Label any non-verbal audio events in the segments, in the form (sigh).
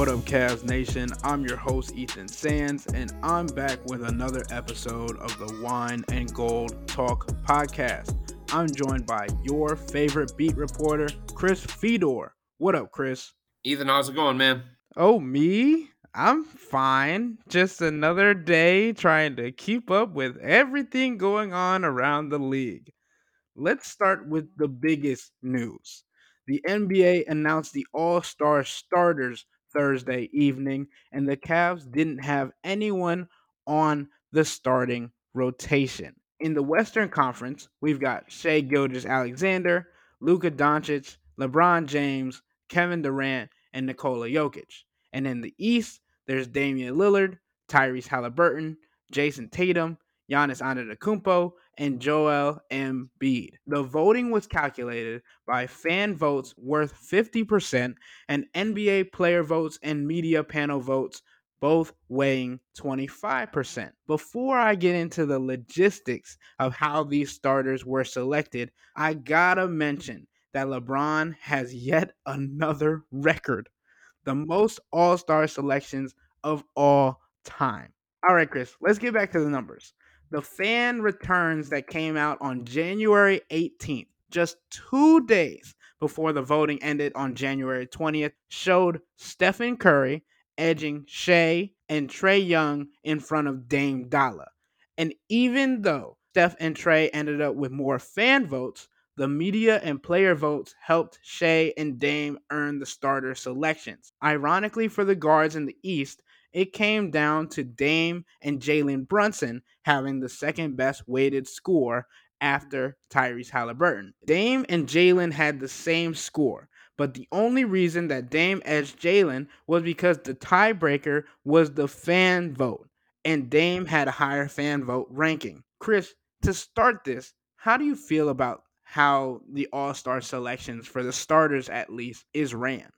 What up, Cavs Nation? I'm your host, Ethan Sands, and I'm back with another episode of the Wine and Gold Talk podcast. I'm joined by your favorite beat reporter, Chris Fedor. What up, Chris? Ethan, how's it going, man? Oh, me? I'm fine. Just another day trying to keep up with everything going on around the league. Let's start with the biggest news. The NBA announced the All Star starters Thursday evening, and the Cavs didn't have anyone on the starting rotation. In the Western Conference, we've got Shai Gilgeous-Alexander, Luka Doncic, LeBron James, Kevin Durant, and Nikola Jokic. And in the East, there's Damian Lillard, Tyrese Halliburton, Jayson Tatum, Giannis Antetokounmpo, and mm-hmm. Joel Embiid. The voting was calculated by fan votes worth 50% and NBA player votes and media panel votes both weighing 25%. Before I get into the logistics of how these starters were selected, I gotta mention that LeBron has yet another record the most All Star selections of all time. All right, Chris, let's get back to the numbers. The fan returns that came out on January 18th, just two days before the voting ended on January 20th, showed Stephen Curry edging Shai and Trae Young in front of Dame Dolla. And even though Steph and Trae ended up with more fan votes, the media and player votes helped Shai and Dame earn the starter selections. Ironically, for the guards in the East, it came down to Dame and Jalen Brunson having the second best weighted score after Tyrese Halliburton. Dame and Jalen had the same score, but the only reason that Dame edged Jalen was because the tiebreaker was the fan vote, and Dame had a higher fan vote ranking. Chris, to start this, how do you feel about how the All Star selections for the starters, at least, is ran?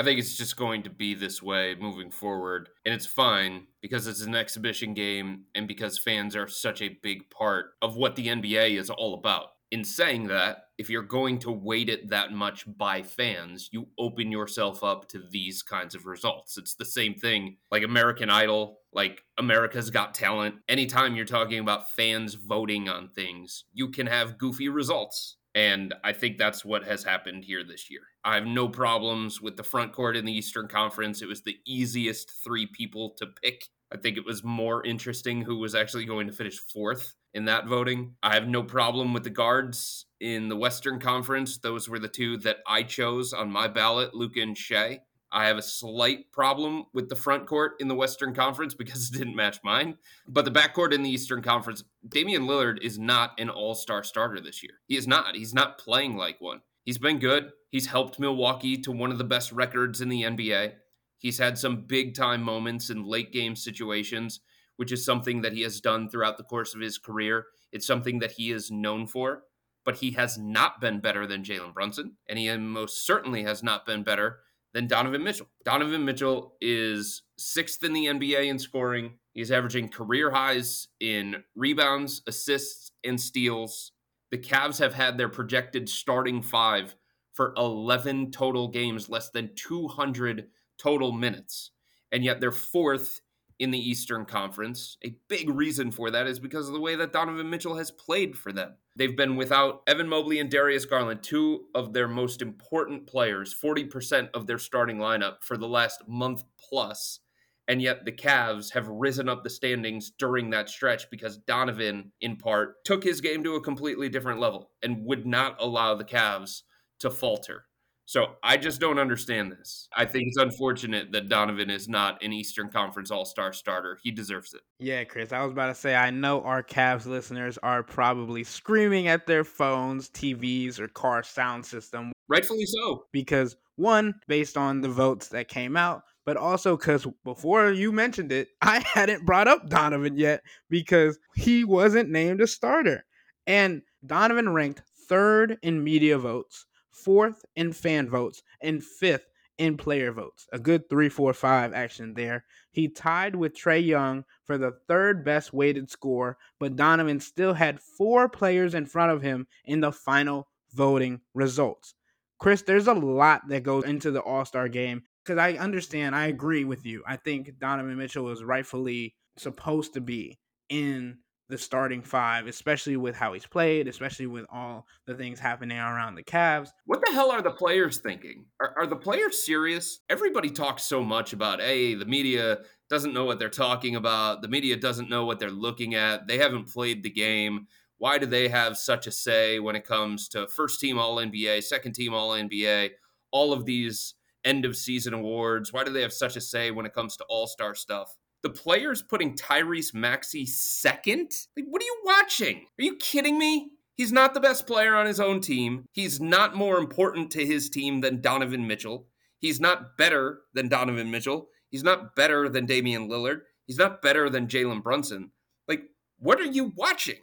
I think it's just going to be this way moving forward. And it's fine because it's an exhibition game and because fans are such a big part of what the NBA is all about. In saying that, if you're going to weight it that much by fans, you open yourself up to these kinds of results. It's the same thing like American Idol, like America's Got Talent. Anytime you're talking about fans voting on things, you can have goofy results. And I think that's what has happened here this year. I have no problems with the front court in the Eastern Conference. It was the easiest three people to pick. I think it was more interesting who was actually going to finish fourth in that voting. I have no problem with the guards in the Western Conference. Those were the two that I chose on my ballot, Luka and Shai. I have a slight problem with the front court in the Western Conference (laughs) because it didn't match mine. But the backcourt in the Eastern Conference, Damian Lillard is not an all star starter this year. He is not. He's not playing like one. He's been good. He's helped Milwaukee to one of the best records in the NBA. He's had some big time moments in late game situations, which is something that he has done throughout the course of his career. It's something that he is known for, but he has not been better than Jalen Brunson, and he most certainly has not been better than Donovan Mitchell. Donovan Mitchell is sixth in the NBA in scoring. He's averaging career highs in rebounds, assists, and steals. The Cavs have had their projected starting five for 11 total games, less than 200 total minutes. And yet they're fourth in the Eastern Conference. A big reason for that is because of the way that Donovan Mitchell has played for them. They've been without Evan Mobley and Darius Garland, two of their most important players, 40% of their starting lineup for the last month plus. And yet the Cavs have risen up the standings during that stretch because Donovan, in part, took his game to a completely different level and would not allow the Cavs to falter. So I just don't understand this. I think it's unfortunate that Donovan is not an Eastern Conference All Star starter. He deserves it. Yeah, Chris, I was about to say, I know our Cavs listeners are probably screaming at their phones, TVs, or car sound system. Rightfully so. Because, one, based on the votes that came out, but also because before you mentioned it, I (laughs) hadn't brought up Donovan yet because he wasn't named a starter. And Donovan ranked third in media votes, fourth in fan votes, and fifth in player votes. A good three, four, five action there. He tied with Trae Young for the third best weighted score, but Donovan still had four players in front of him in the final voting results. Chris, there's a lot that goes into the All Star game because I understand, I agree with you. I think Donovan Mitchell is rightfully supposed to be in the starting five, especially with how he's played, especially with all the things happening around the Cavs. What the hell are the players thinking? Are, are the players serious? Everybody talks so much about, hey, the media doesn't know what they're talking about. The media doesn't know what they're looking at. They haven't played the game. Why do they have such a say when it comes to first team All NBA, second team All NBA, all of these end of season awards? Why do they have such a say when it comes to All Star stuff? The players putting Tyrese Maxey second? Like, what are you watching? Are you kidding me? He's not the best player on his own team. He's not more important to his team than Donovan Mitchell. He's not better than Donovan Mitchell. He's not better than Damian Lillard. He's not better than Jalen Brunson. Like, what are you watching?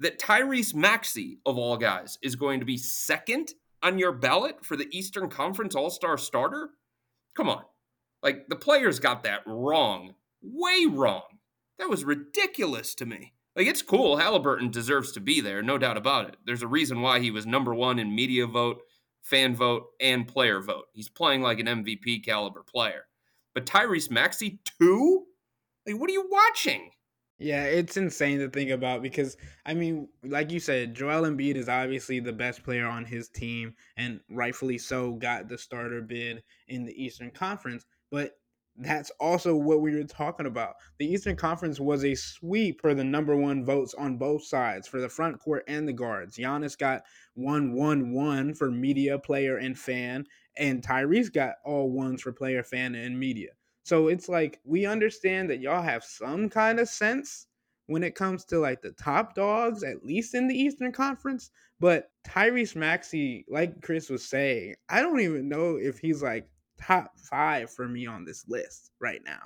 That Tyrese Maxey, of all guys, is going to be second on your ballot for the Eastern Conference All Star starter? Come on. Like, the players got that wrong way wrong. That was ridiculous to me. Like, it's cool. Halliburton deserves to be there, no doubt about it. There's a reason why he was number one in media vote, fan vote, and player vote. He's playing like an MVP caliber player. But Tyrese Maxey, too? Like, what are you watching? Yeah, it's insane to think about because I mean, like you said, Joel Embiid is obviously the best player on his team and rightfully so got the starter bid in the Eastern Conference, but that's also what we were talking about. The Eastern Conference was a sweep for the number one votes on both sides for the front court and the guards. Giannis got one, one, one for media, player, and fan, and Tyrese got all ones for player, fan, and media. So it's like we understand that y'all have some kind of sense when it comes to like the top dogs, at least in the Eastern Conference. But Tyrese Maxey, like Chris was saying, I don't even know if he's like top five for me on this list right now.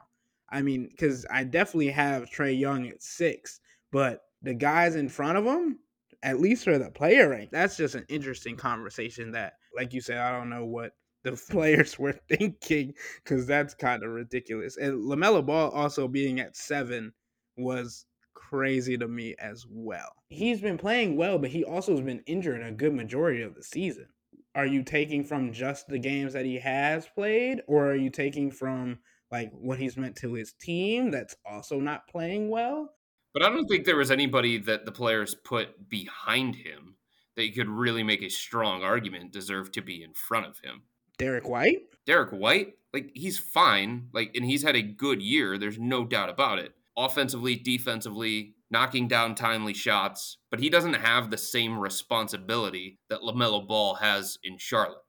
I mean, because I definitely have Trae Young at six, but the guys in front of him, at least for the player rank, that's just an interesting conversation that, like you said, I don't know what the (laughs) players were thinking because that's kind of ridiculous. And LaMelo Ball also being at seven was crazy to me as well. He's been playing well, but he also has been injured a good majority of the season are you taking from just the games that he has played or are you taking from like what he's meant to his team that's also not playing well? But i don't think there was anybody that the players put behind him that you could really make a strong argument deserve to be in front of him. Derek white? Derek white? Like he's fine. Like and he's had a good year. There's no doubt about it. Offensively defensively knocking down timely shots, but he doesn't have the same responsibility that LaMelo Ball has in Charlotte.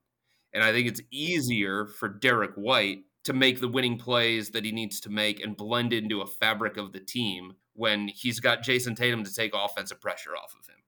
And I think it's easier for Derek White to make the winning plays that he needs to make and blend into a fabric of the team when he's got Jayson Tatum to take offensive pressure off of him,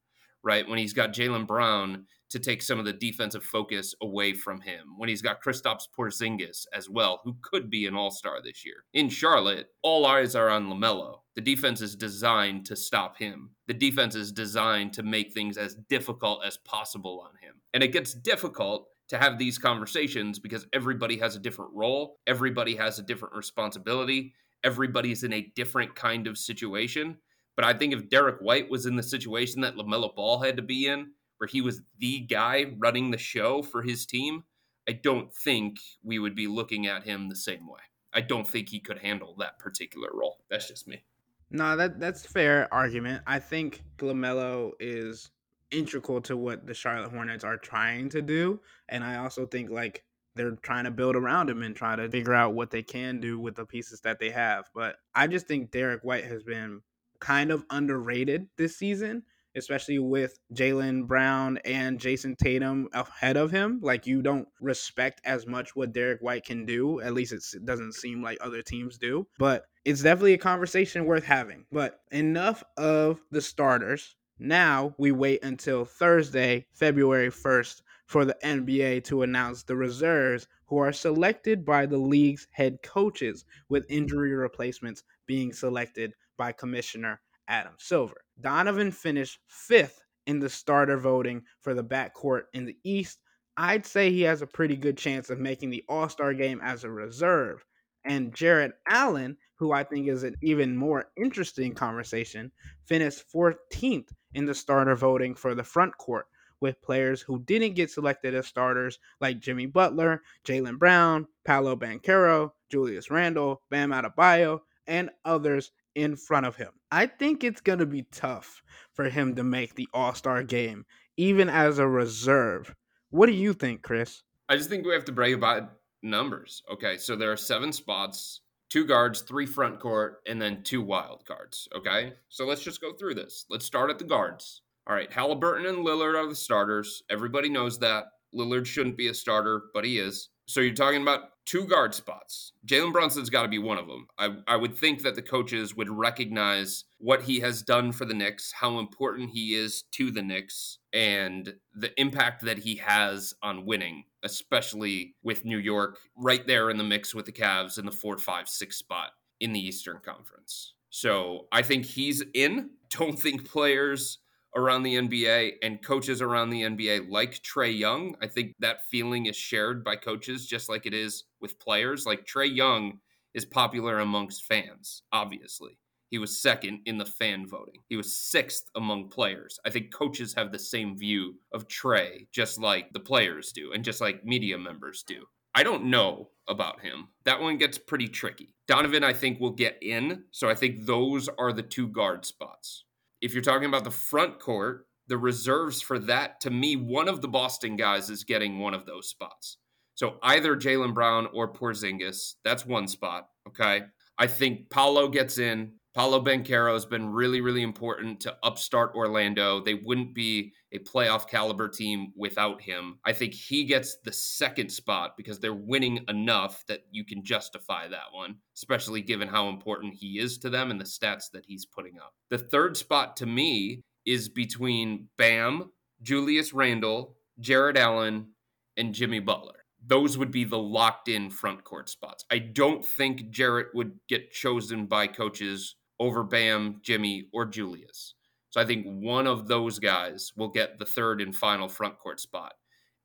right? When he's got Jaylen Brown to take some of the defensive focus away from him. When he's got Kristaps Porzingis as well, who could be an all-star this year. In Charlotte, all eyes are on LaMelo. The defense is designed to stop him. The defense is designed to make things as difficult as possible on him. And it gets difficult to have these conversations because everybody has a different role, everybody has a different responsibility, everybody's in a different kind of situation. But I think if Derek White was in the situation that LaMelo Ball had to be in, where he was the guy running the show for his team, I don't think we would be looking at him the same way. I don't think he could handle that particular role. That's just me. No, that that's fair argument. I think LaMelo is integral to what the Charlotte Hornets are trying to do, and I also think like they're trying to build around him and try to figure out what they can do with the pieces that they have. But I just think Derek White has been kind of underrated this season especially with Jaylen Brown and Jayson Tatum ahead of him. Like you don't respect as much what Derek White can do. At least it doesn't seem like other teams do. But it's definitely a conversation worth having. But enough of the starters. Now we wait until Thursday, February 1st, for the NBA to announce the reserves who are selected by the league's head coaches, with injury replacements being selected by Commissioner Adam Silver. Donovan finished fifth in the starter voting for the backcourt in the East. I'd say he has a pretty good chance of making the All Star game as a reserve. And Jarrett Allen, who I think is an even more interesting conversation, finished 14th in the starter voting for the front court with players who didn't get selected as starters like Jimmy Butler, Jaylen Brown, Paolo Banchero, Julius Randle, Bam Adebayo, and others in front of him. I think it's going to be tough for him to make the All Star game, even as a reserve. What do you think, Chris? I just think we have to break about numbers. Okay, so there are seven spots two guards, three front court, and then two wild cards. Okay, so let's just go through this. Let's start at the guards. All right, Halliburton and Lillard are the starters. Everybody knows that. Lillard shouldn't be a starter, but he is. So you're talking about two guard spots. Jalen Brunson's got to be one of them. I, I would think that the coaches would recognize what he has done for the Knicks, how important he is to the Knicks, and the impact that he has on winning, especially with New York right there in the mix with the Cavs in the four, five, six spot in the Eastern Conference. So I think he's in. Don't think players around the NBA and coaches around the NBA like Trae Young. I think that feeling is shared by coaches just like it is with players. Like Trae Young is popular amongst fans, obviously. He was second in the fan voting. He was sixth among players. I think coaches have the same view of Trae, just like the players do, and just like media members do. I don't know about him. That one gets pretty tricky. Donovan, I think, will get in. So I think those are the two guard spots if you're talking about the front court, the reserves for that, to me, one of the Boston guys is getting one of those spots. So either Jaylen Brown or Porzingis, that's one spot. Okay. I think Paolo gets in. Paolo Banchero has been really, really important to upstart Orlando. They wouldn't be a playoff caliber team without him. I think he gets the second spot because they're winning enough that you can justify that one, especially given how important he is to them and the stats that he's putting up. The third spot to me is between Bam, Julius Randle, Jarrett Allen, and Jimmy Butler those would be the locked in front court spots. I don't think Jarrett would get chosen by coaches over Bam, Jimmy, or Julius. So I think one of those guys will get the third and final front court spot.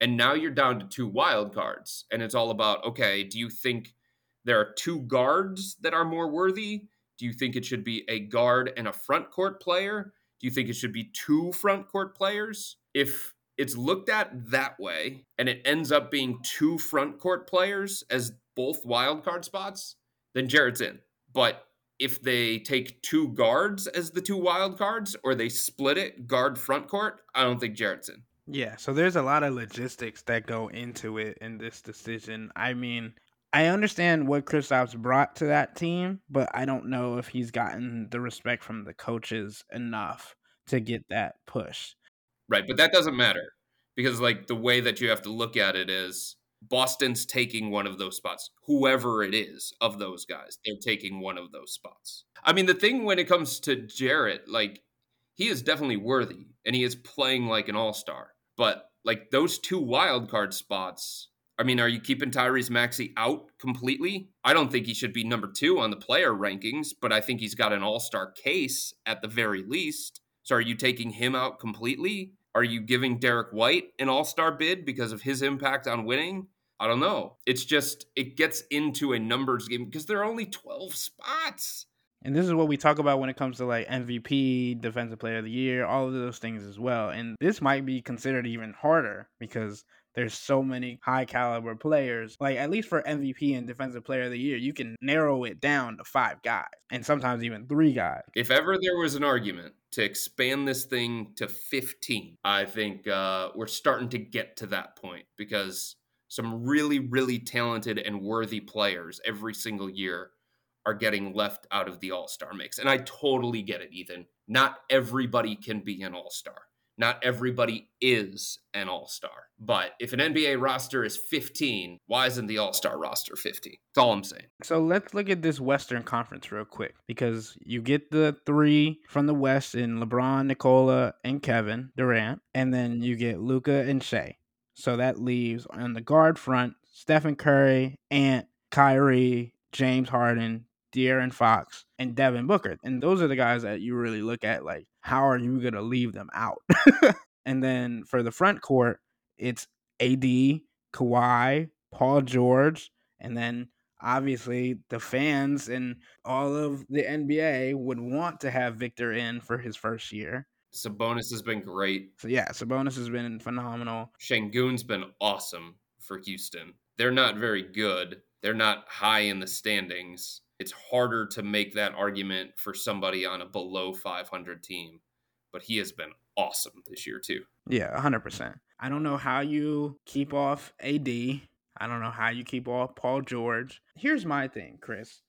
And now you're down to two wild cards. And it's all about okay, do you think there are two guards that are more worthy? Do you think it should be a guard and a front court player? Do you think it should be two front court players? If it's looked at that way and it ends up being two front court players as both wild card spots, then Jarrett's in. But if they take two guards as the two wild cards or they split it guard front court, I don't think Jarrett's in. Yeah, so there's a lot of logistics that go into it in this decision. I mean, I understand what Kristaps brought to that team, but I don't know if he's gotten the respect from the coaches enough to get that push. Right, but that doesn't matter because like the way that you have to look at it is Boston's taking one of those spots. Whoever it is of those guys, they're taking one of those spots. I mean, the thing when it comes to Jarrett, like he is definitely worthy and he is playing like an all-star. But like those two wild card spots, I mean, are you keeping Tyrese Maxey out completely? I don't think he should be number 2 on the player rankings, but I think he's got an all-star case at the very least. So are you taking him out completely? Are you giving Derek White an all star bid because of his impact on winning? I don't know. It's just, it gets into a numbers game because there are only 12 spots. And this is what we talk about when it comes to like MVP, Defensive Player of the Year, all of those things as well. And this might be considered even harder because there's so many high caliber players. Like at least for MVP and defensive player of the year, you can narrow it down to five guys and sometimes even three guys. If ever there was an argument to expand this thing to 15, I think uh, we're starting to get to that point because some really, really talented and worthy players every single year are getting left out of the All Star mix. And I totally get it, Ethan. Not everybody can be an all star. Not everybody is an all star. But if an NBA roster is 15, why isn't the all star roster 15? That's all I'm saying. So let's look at this Western Conference real quick because you get the three from the West in LeBron, Nikola, and Kevin Durant, and then you get Luka and Shai. So that leaves on the guard front Stephen Curry, Ant, Kyrie, James Harden, De'Aaron Fox, and Devin Booker. And those are the guys that you really look at like, how are you going to leave them out? (laughs) and then for the front court, it's AD, Kawhi, Paul George, and then obviously the fans and all of the NBA would want to have Victor in for his first year. Sabonis has been great. So yeah, Sabonis has been phenomenal. Sengun's been awesome for Houston. They're not very good. They're not high in the standings. It's harder to make that argument for somebody on a below 500 team, but he has been awesome this year too. Yeah, 100%. I don't know how you keep off AD. I don't know how you keep off Paul George. Here's my thing, Chris.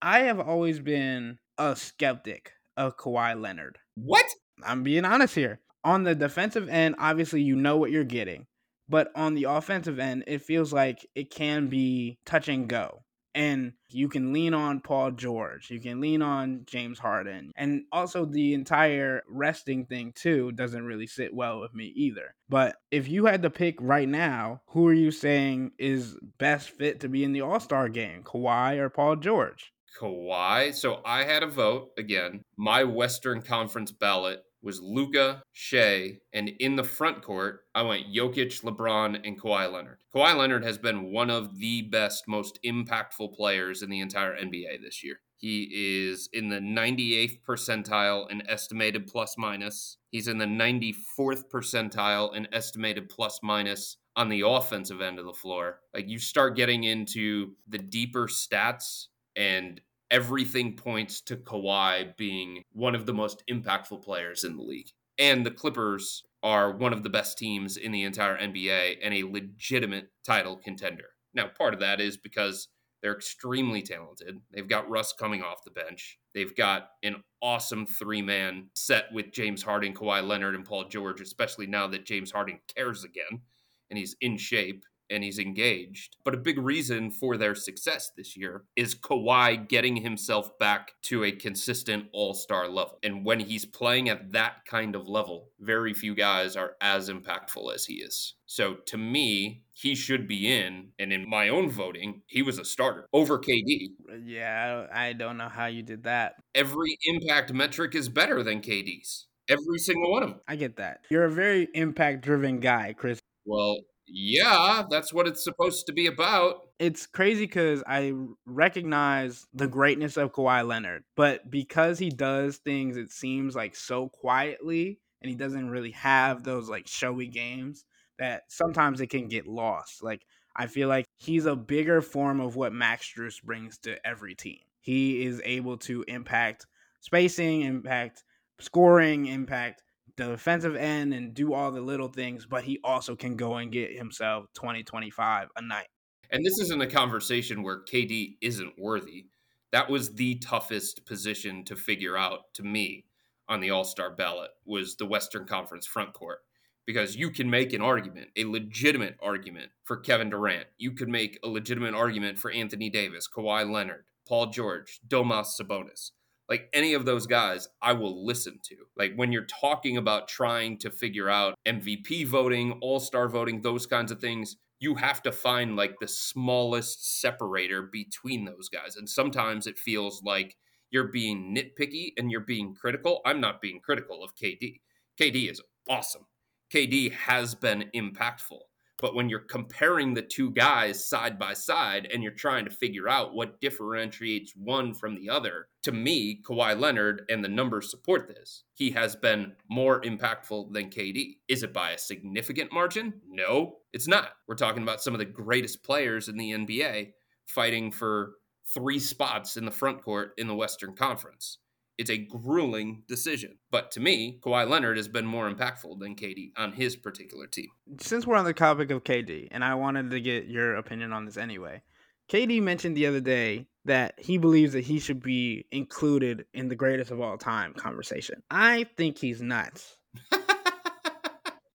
I have always been a skeptic of Kawhi Leonard. What? I'm being honest here. On the defensive end, obviously you know what you're getting. But on the offensive end, it feels like it can be touch and go. And you can lean on Paul George. You can lean on James Harden. And also, the entire resting thing, too, doesn't really sit well with me either. But if you had to pick right now, who are you saying is best fit to be in the All Star game, Kawhi or Paul George? Kawhi. So I had a vote again. My Western Conference ballot was Luka, Shai, and in the front court, I went Jokic, LeBron, and Kawhi Leonard. Kawhi Leonard has been one of the best, most impactful players in the entire NBA this year. He is in the 98th percentile in estimated plus minus. He's in the 94th percentile in estimated plus minus on the offensive end of the floor. Like you start getting into the deeper stats and everything points to Kawhi being one of the most impactful players in the league. And the Clippers are one of the best teams in the entire NBA and a legitimate title contender. Now, part of that is because they're extremely talented. They've got Russ coming off the bench. They've got an awesome three man set with James Harden, Kawhi Leonard, and Paul George, especially now that James Harden cares again and he's in shape and he's engaged. But a big reason for their success this year is Kawhi getting himself back to a consistent all star level. And when he's playing at that kind of level, very few guys are as impactful as he is. So to me, he should be in. And in my own voting, he was a starter over KD. Yeah, I don't know how you did that. Every impact metric is better than KD's. Every single one of them. I get that. You're a very impact driven guy, Chris. Well, yeah, that's what it's supposed to be about. It's crazy because I recognize the greatness of Kawhi Leonard, but because he does things, it seems like so quietly, and he doesn't really have those like showy games that sometimes it can get lost. Like I feel like he's a bigger form of what Max Strus brings to every team. He is able to impact spacing, impact scoring, impact the defensive end and do all the little things, but he also can go and get himself 20, 25 a night. And this isn't a conversation where KD isn't worthy. That was the toughest position to figure out to me on the All-Star ballot was the Western Conference front court because you can make an argument, a legitimate argument for Kevin Durant. You could make a legitimate argument for Anthony Davis, Kawhi Leonard, Paul George, Domas Sabonis like any of those guys, I will listen to. Like when you're talking about trying to figure out MVP voting, all star voting, those kinds of things, you have to find like the smallest separator between those guys. And sometimes it feels like you're being nitpicky and you're being critical. I'm not being critical of KD. KD is awesome. KD has been impactful. But when you're comparing the two guys side by side and you're trying to figure out what differentiates one from the other, to me, Kawhi Leonard and the numbers support this. He has been more impactful than KD. Is it by a significant margin? No, it's not. We're talking about some of the greatest players in the NBA fighting for three spots in the front court in the Western Conference. It's a grueling decision. But to me, Kawhi Leonard has been more impactful than KD on his particular team. Since we're on the topic of KD, and I wanted to get your opinion on this anyway, KD mentioned the other day that he believes that he should be included in the greatest of all time conversation. I think he's nuts. (laughs)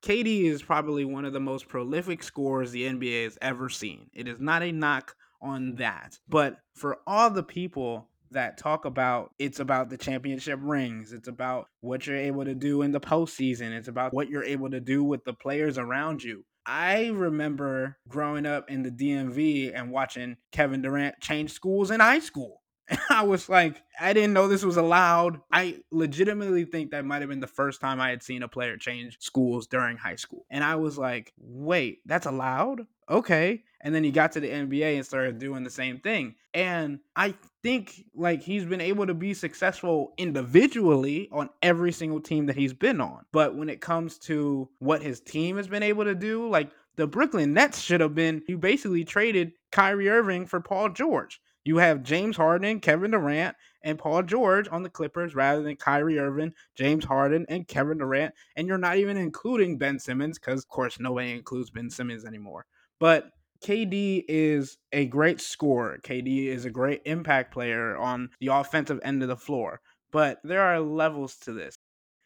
KD is probably one of the most prolific scorers the NBA has ever seen. It is not a knock on that. But for all the people that talk about it's about the championship rings, it's about what you're able to do in the postseason, it's about what you're able to do with the players around you. I remember growing up in the DMV and watching Kevin Durant change schools in high school. (laughs) I was like, I didn't know this was allowed. I legitimately think that might have been the first time I had seen a player change schools during high school. And I was like, wait, that's allowed? Okay. And then he got to the NBA and started doing the same thing. And I think like he's been able to be successful individually on every single team that he's been on. But when it comes to what his team has been able to do, like the Brooklyn Nets should have been, you basically traded Kyrie Irving for Paul George. You have James Harden, Kevin Durant, and Paul George on the Clippers rather than Kyrie Irving, James Harden, and Kevin Durant. And you're not even including Ben Simmons because, of course, nobody includes Ben Simmons anymore. But KD is a great scorer. KD is a great impact player on the offensive end of the floor. But there are levels to this.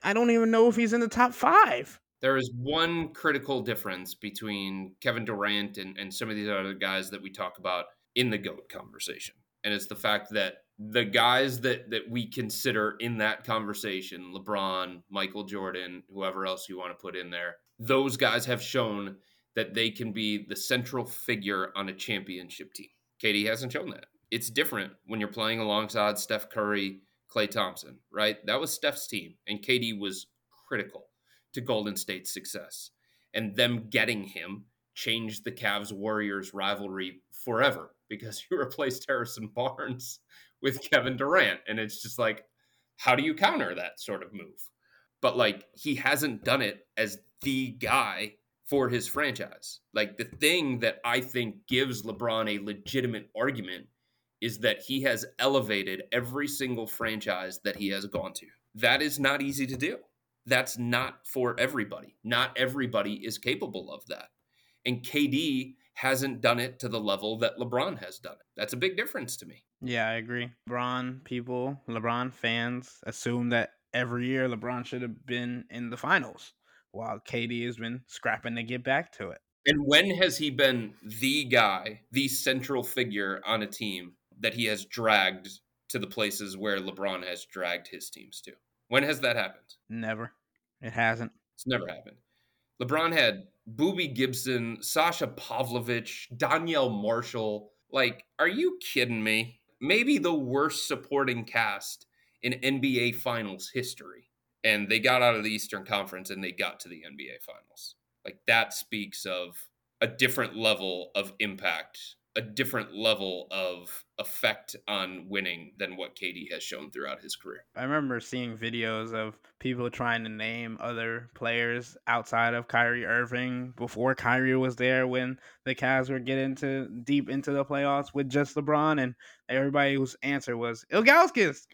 I don't even know if he's in the top five. There is one critical difference between Kevin Durant and, and some of these other guys that we talk about in the GOAT conversation. And it's the fact that the guys that that we consider in that conversation, LeBron, Michael Jordan, whoever else you want to put in there, those guys have shown that they can be the central figure on a championship team. KD hasn't shown that. It's different when you're playing alongside Steph Curry, Klay Thompson, right? That was Steph's team, and KD was critical to Golden State's success. And them getting him changed the Cavs Warriors rivalry forever because (laughs) you replaced Harrison Barnes with Kevin Durant. And it's just like, how do you counter that sort of move? But like, he hasn't done it as the guy for his franchise. Like the thing that I think gives LeBron a legitimate argument is that he has elevated every single franchise that he has gone to. That is not easy to do. That's not for everybody. Not everybody is capable of that. And KD hasn't done it to the level that LeBron has done it. That's a big difference to me. Yeah, I agree. LeBron people, LeBron fans assume that every year LeBron should have been in the finals while KD has been scrapping to get back to it. And when has he been the guy, the central figure on a team that he has dragged to the places where LeBron has dragged his teams to? When has that happened? Never. It hasn't. It's never happened. LeBron had Boobie Gibson, Sasha Pavlovic, Donyell Marshall. Like, are you kidding me? Maybe the worst supporting cast in NBA Finals history and they got out of the Eastern Conference and they got to the NBA Finals. Like that speaks of a different level of impact, a different level of effect on winning than what KD has shown throughout his career. I remember seeing videos of people trying to name other players outside of Kyrie Irving before Kyrie was there when the Cavs were getting to deep into the playoffs with just LeBron and everybody's answer was Ilgauskas.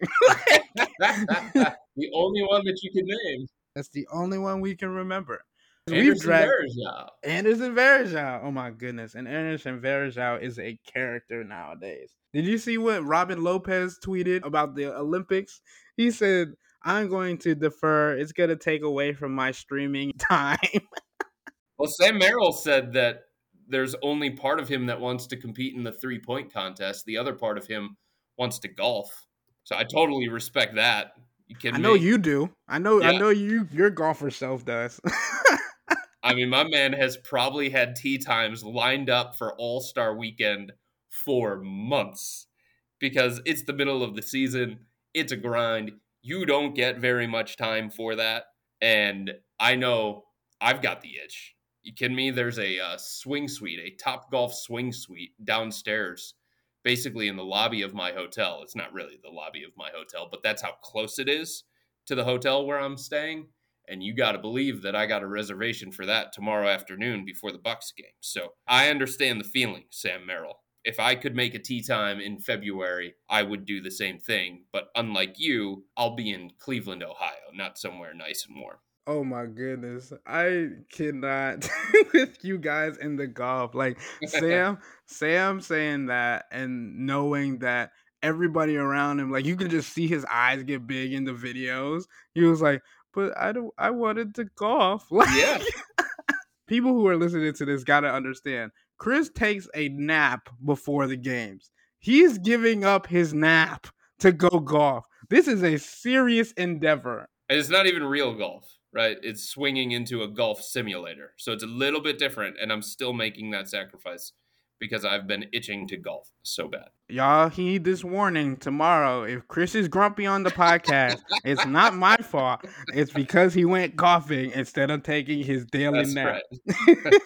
(laughs) the only one that you can name. That's the only one we can remember. Anderson We've dragged Varejao. Anderson Varejao. Oh my goodness. And Anderson Varejao is a character nowadays. Did you see what Robin Lopez tweeted about the Olympics? He said, I'm going to defer. It's going to take away from my streaming (laughs) time. well, Sam Merrill said that there's only part of him that wants to compete in the three point contest. The other part of him wants to golf. So I totally respect that. You kidding me? I know me? you do. I know. Yeah. I know you. Your golfer self does. (laughs) I mean, my man has probably had tee times lined up for All Star Weekend for months because it's the middle of the season. It's a grind. You don't get very much time for that, and I know I've got the itch. You kidding me? There's a uh, swing suite, a Top Golf swing suite downstairs basically in the lobby of my hotel. It's not really the lobby of my hotel, but that's how close it is to the hotel where I'm staying. And you got to believe that I got a reservation for that tomorrow afternoon before the Bucks game. So I understand the feeling, Sam Merrill. If I could make a tee time in February, I would do the same thing. But unlike you, I'll be in Cleveland, Ohio, not somewhere nice and warm. Oh my goodness. I cannot (laughs) with you guys in the golf. Like (laughs) Sam, Sam saying that and knowing that everybody around him, like you can just see his eyes get big in the videos. He was like, but I don't I wanted to golf. (laughs) Like Yeah. people who are listening to this gotta understand. Chris takes a nap before the games. He's giving up his nap to go golf. This is a serious endeavor. And it's not even real golf, right? It's swinging into a golf simulator. So it's a little bit different, and I'm still making that sacrifice because I've been itching to golf so bad. Y'all heed this warning tomorrow. If Chris is grumpy on the podcast, it's not my fault. It's because he went golfing instead of taking his daily That's nap. right.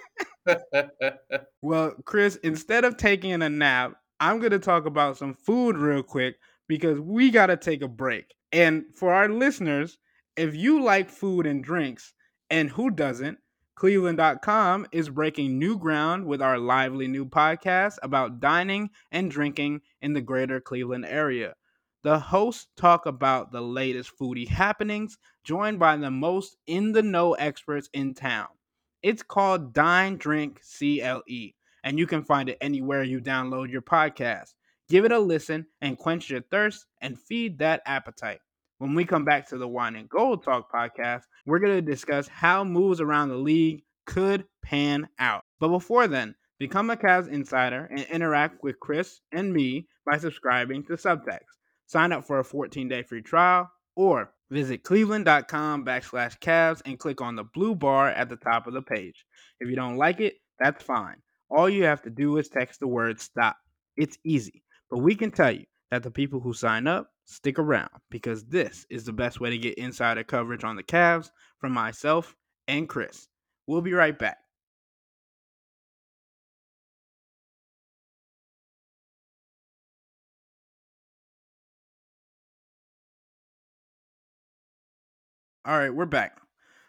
(laughs) (laughs) Well, Chris, instead of taking a nap, I'm going to talk about some food real quick because we got to take a break. And for our listeners, if you like food and drinks, and who doesn't, Cleveland.com is breaking new ground with our lively new podcast about dining and drinking in the greater Cleveland area. The hosts talk about the latest foodie happenings, joined by the most in the know experts in town. It's called Dine Drink CLE, and you can find it anywhere you download your podcast. Give it a listen and quench your thirst and feed that appetite. When we come back to the Wine and Gold Talk podcast, we're going to discuss how moves around the league could pan out. But before then, become a Cavs insider and interact with Chris and me by subscribing to Subtext. Sign up for a 14 day free trial or visit cleveland.com backslash Cavs and click on the blue bar at the top of the page. If you don't like it, that's fine. All you have to do is text the word stop. It's easy, but we can tell you that the people who sign up stick around because this is the best way to get insider coverage on the Cavs from myself and Chris. We'll be right back. All right, we're back.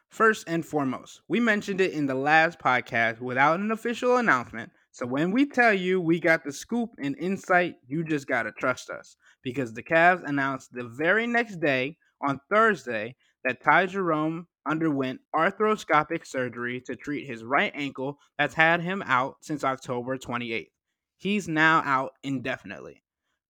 First and foremost, we mentioned it in the last podcast without an official announcement. So when we tell you we got the scoop and insight, you just got to trust us because the Cavs announced the very next day on Thursday that Ty Jerome underwent arthroscopic surgery to treat his right ankle that's had him out since October 28th. He's now out indefinitely.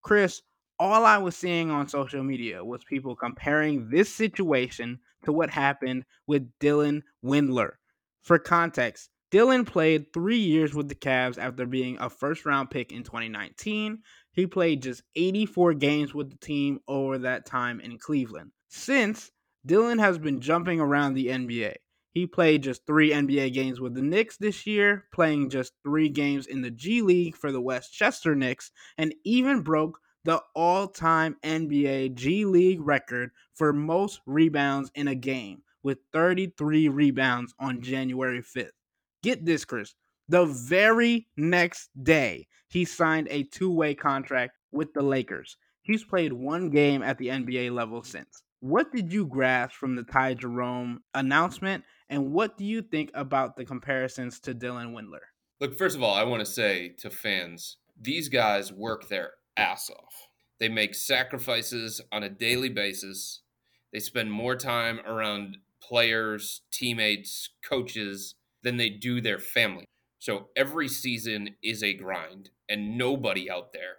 Chris, all I was seeing on social media was people comparing this situation to what happened with Dylan Windler. For context, Dylan played three years with the Cavs after being a first round pick in 2019. He played just 84 games with the team over that time in Cleveland. Since, Dylan has been jumping around the NBA. He played just three NBA games with the Knicks this year, playing just three games in the G League for the Westchester Knicks, and even broke the all time NBA G League record for most rebounds in a game with 33 rebounds on January 5th. Get this, Chris. The very next day, he signed a two way contract with the Lakers. He's played one game at the NBA level since. What did you grasp from the Ty Jerome announcement, and what do you think about the comparisons to Dylan Windler? Look, first of all, I want to say to fans, these guys work their ass off. They make sacrifices on a daily basis. They spend more time around players, teammates, coaches than they do their family. So every season is a grind, and nobody out there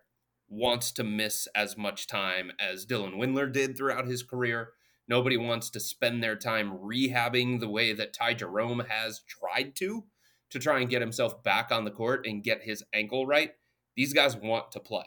wants to miss as much time as Dylan Windler did throughout his career. Nobody wants to spend their time rehabbing the way that Ty Jerome has tried to, to try and get himself back on the court and get his ankle right. These guys want to play.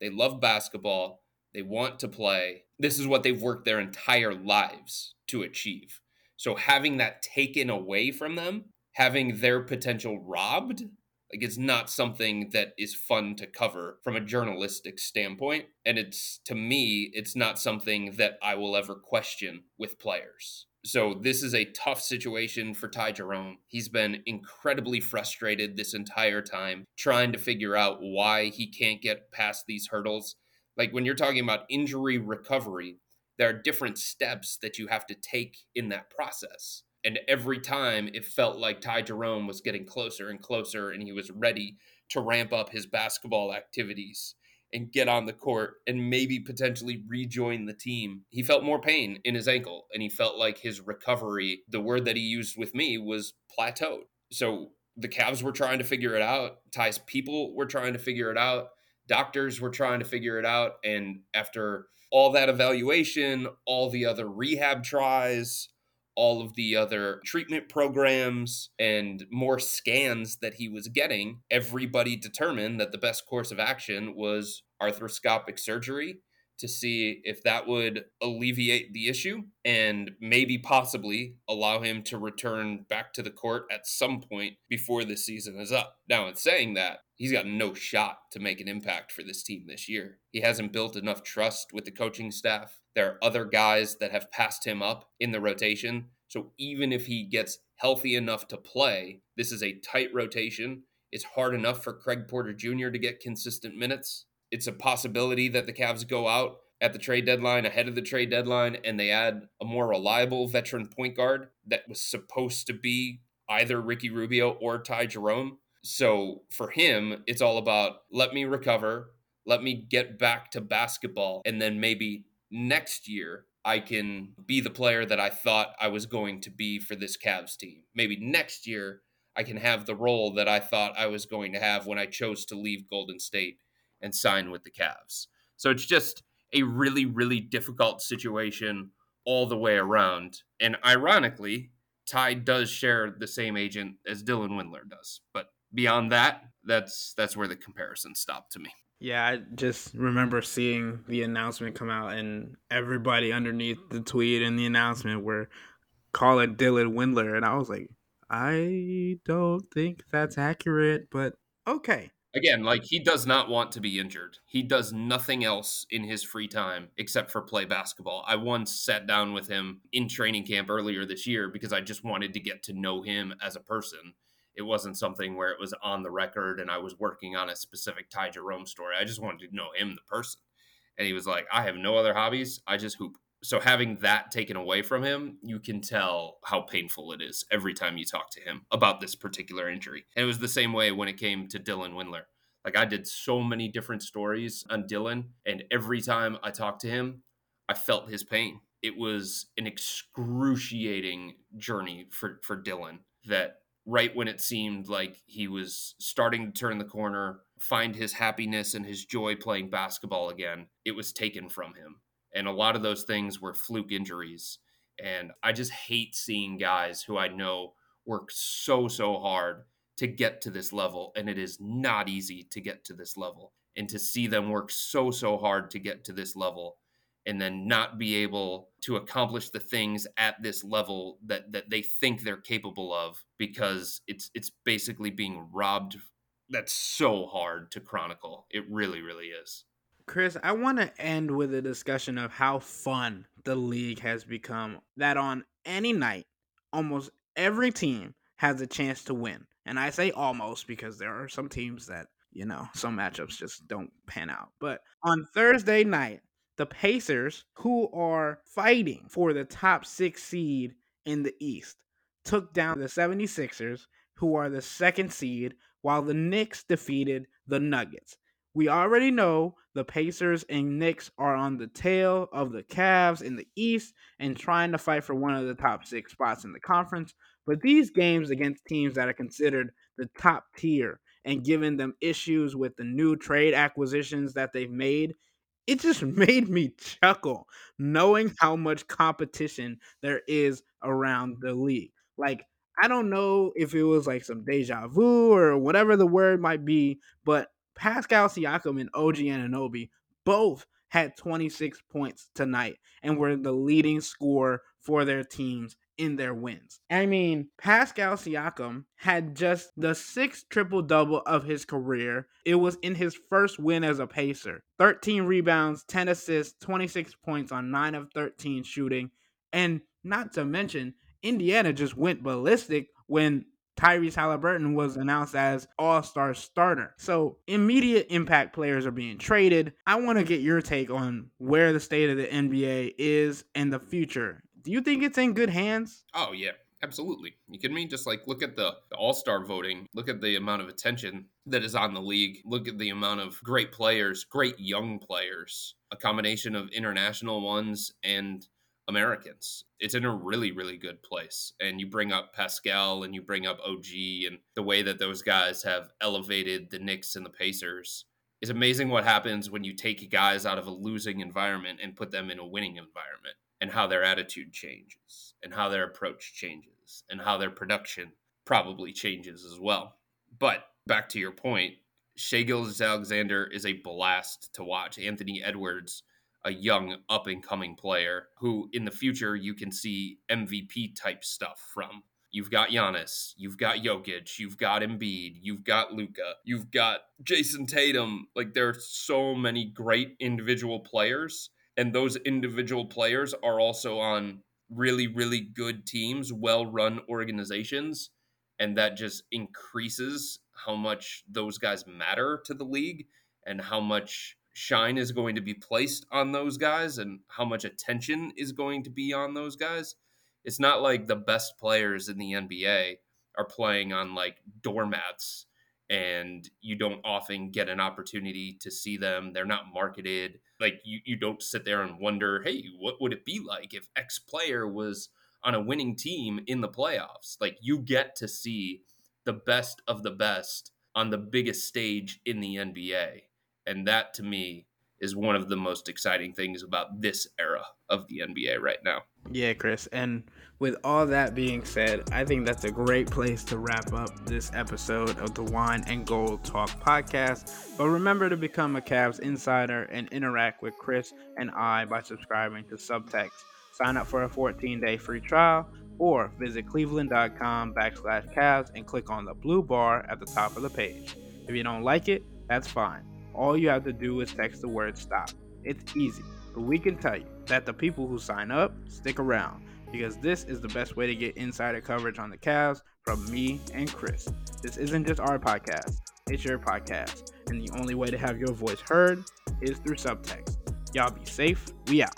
They love basketball. They want to play. This is what they've worked their entire lives to achieve. So having that taken away from them, having their potential robbed, like it's not something that is fun to cover from a journalistic standpoint. And it's to me, it's not something that I will ever question with players. So this is a tough situation for Ty Jerome. He's been incredibly frustrated this entire time, trying to figure out why he can't get past these hurdles. Like when you're talking about injury recovery, there are different steps that you have to take in that process. And every time it felt like Ty Jerome was getting closer and closer and he was ready to ramp up his basketball activities. and get on the court and maybe potentially rejoin the team. He felt more pain in his ankle and he felt like his recovery, the word that he used with me was plateaued. So the Cavs were trying to figure it out. Ty's people were trying to figure it out. Doctors were trying to figure it out. And after all that evaluation, all the other rehab tries, all of the other treatment programs and more scans that he was getting, everybody determined that the best course of action was arthroscopic surgery to see if that would alleviate the issue and maybe possibly allow him to return back to the court at some point before the season is up. Now, in saying that, he's got no shot to make an impact for this team this year. He hasn't built enough trust with the coaching staff. There are other guys that have passed him up in the rotation. So even if he gets healthy enough to play, this is a tight rotation. It's hard enough for Craig Porter Jr. to get consistent minutes it's a possibility that the Cavs go out at the trade deadline, ahead of the trade deadline, and they add a more reliable veteran point guard that was supposed to be either Ricky Rubio or Ty Jerome. So for him, it's all about let me recover, let me get back to basketball, and then maybe next year I can be the player that I thought I was going to be for this Cavs team. Maybe next year I can have the role that I thought I was going to have when I chose to leave Golden State and sign with the Cavs. So it's just a really, really difficult situation all the way around. And ironically, Ty does share the same agent as Dylan Windler does. But beyond that, that's that's where the comparison stopped to me. Yeah, I just remember seeing the announcement come out and everybody underneath the tweet and the announcement were calling Dylan Windler and I was like, I don't think that's accurate, but okay again, like he does not want to be injured. He does nothing else in his free time except for play basketball. I once sat down with him in training camp earlier this year because I just wanted to get to know him as a person. It wasn't something where it was on the record and I was working on a specific Ty Jerome story. I just wanted to know him, the person. And he was like, I have no other hobbies. I just hoop so having that taken away from him, you can tell how painful it is every time you talk to him about this particular injury. And it was the same way when it came to Dylan Windler. Like I did so many different stories on Dylan, and every time I talked to him, I felt his pain. It was an excruciating journey for for Dylan that right when it seemed like he was starting to turn the corner, find his happiness and his joy playing basketball again, it was taken from him and a lot of those things were fluke injuries. And I just hate seeing guys who I know work so, so hard to get to this level. And it is not easy to get to this level. And to see them work so, so hard to get to this level and then not be able to accomplish the things at this level that, that they think they're capable of because it's it's basically being robbed that's so hard to chronicle it really really is Chris, I want to end with a discussion of how fun the league has become. That on any night, almost every team has a chance to win. And I say almost because there are some teams that, you know, some matchups just don't pan out. But on Thursday night, the Pacers, who are fighting for the top six seed in the East, took down the 76ers, who are the second seed, while the Knicks defeated the Nuggets. We already know the Pacers and Knicks are on the tail of the Cavs in the East and trying to fight for one of the top six spots in the conference. But these games against teams that are considered the top tier and giving them issues with the new trade acquisitions that they've made, it just (laughs) made me chuckle knowing how much competition there is around the league. Like, I don't know if it was like some deja vu or whatever the word might be, but Pascal Siakam and OG Anunoby both had 26 points tonight and were the leading scorer for their teams in their wins. I mean, Pascal Siakam had just the sixth triple double of his career. It was in his first win as a Pacer 13 rebounds, 10 assists, 26 points on 9 of 13 shooting. And not to mention, Indiana just went ballistic when Tyrese Halliburton was announced as All Star starter. So immediate impact players are being traded. I want to get your take on where the state of the NBA is and the future. Do you think it's in good hands? Oh yeah, Absolutely. You kidding me? Just like look at the, the All Star voting, look at the amount of attention that is on the league, look at the amount of great players, great young players, a combination of international ones and Americans. It's in a really, really good place. And you bring up Pascal and you bring up OG and the way that those guys have elevated the Knicks and the Pacers. It's amazing what happens when you take guys out of a losing environment and put them in a winning environment and how their attitude changes and how their approach changes and how their production probably changes as well. But back to your point, Shai Gilgeous-Alexander is a blast to watch. Anthony Edwards, a young up and coming player who in the future you can see MVP type stuff from. You've got Giannis, you've got Jokic, you've got Embiid, you've got Luka, you've got Jayson Tatum. Like there are so many great individual players and those individual players are also on really really good teams well run organizations and that just increases how much those guys matter to the league and how much shine is going to be placed on those guys and how much attention is going to be on those guys it's not like the best players in the NBA are playing on like doormats and you don't often get an opportunity to see them. They're not marketed. Like you, you don't sit there and wonder, hey, what would it be like if X player was on a winning team in the playoffs? Like you get to see the best of the best on the biggest stage in the NBA. And that to me is one of the most exciting things about this era of the NBA right now. Yeah, Chris. And with all that being said, I think that's a great place to wrap up this episode of the Wine and Gold Talk podcast. But remember to become a Cavs insider and interact with Chris and I by subscribing to Subtext. Sign up for a 14 day free trial or visit cleveland.com backslash Cavs and click on the blue bar at the top of the page. If you don't like it, that's fine. All you have to do is text the word stop. It's easy, but we can tell you that the people who sign up stick around because this is the best way to get insider coverage on the Cavs from me and Chris. This isn't just our podcast, it's your podcast. And the only way to have your voice heard is through subtext. Y'all be safe. We out.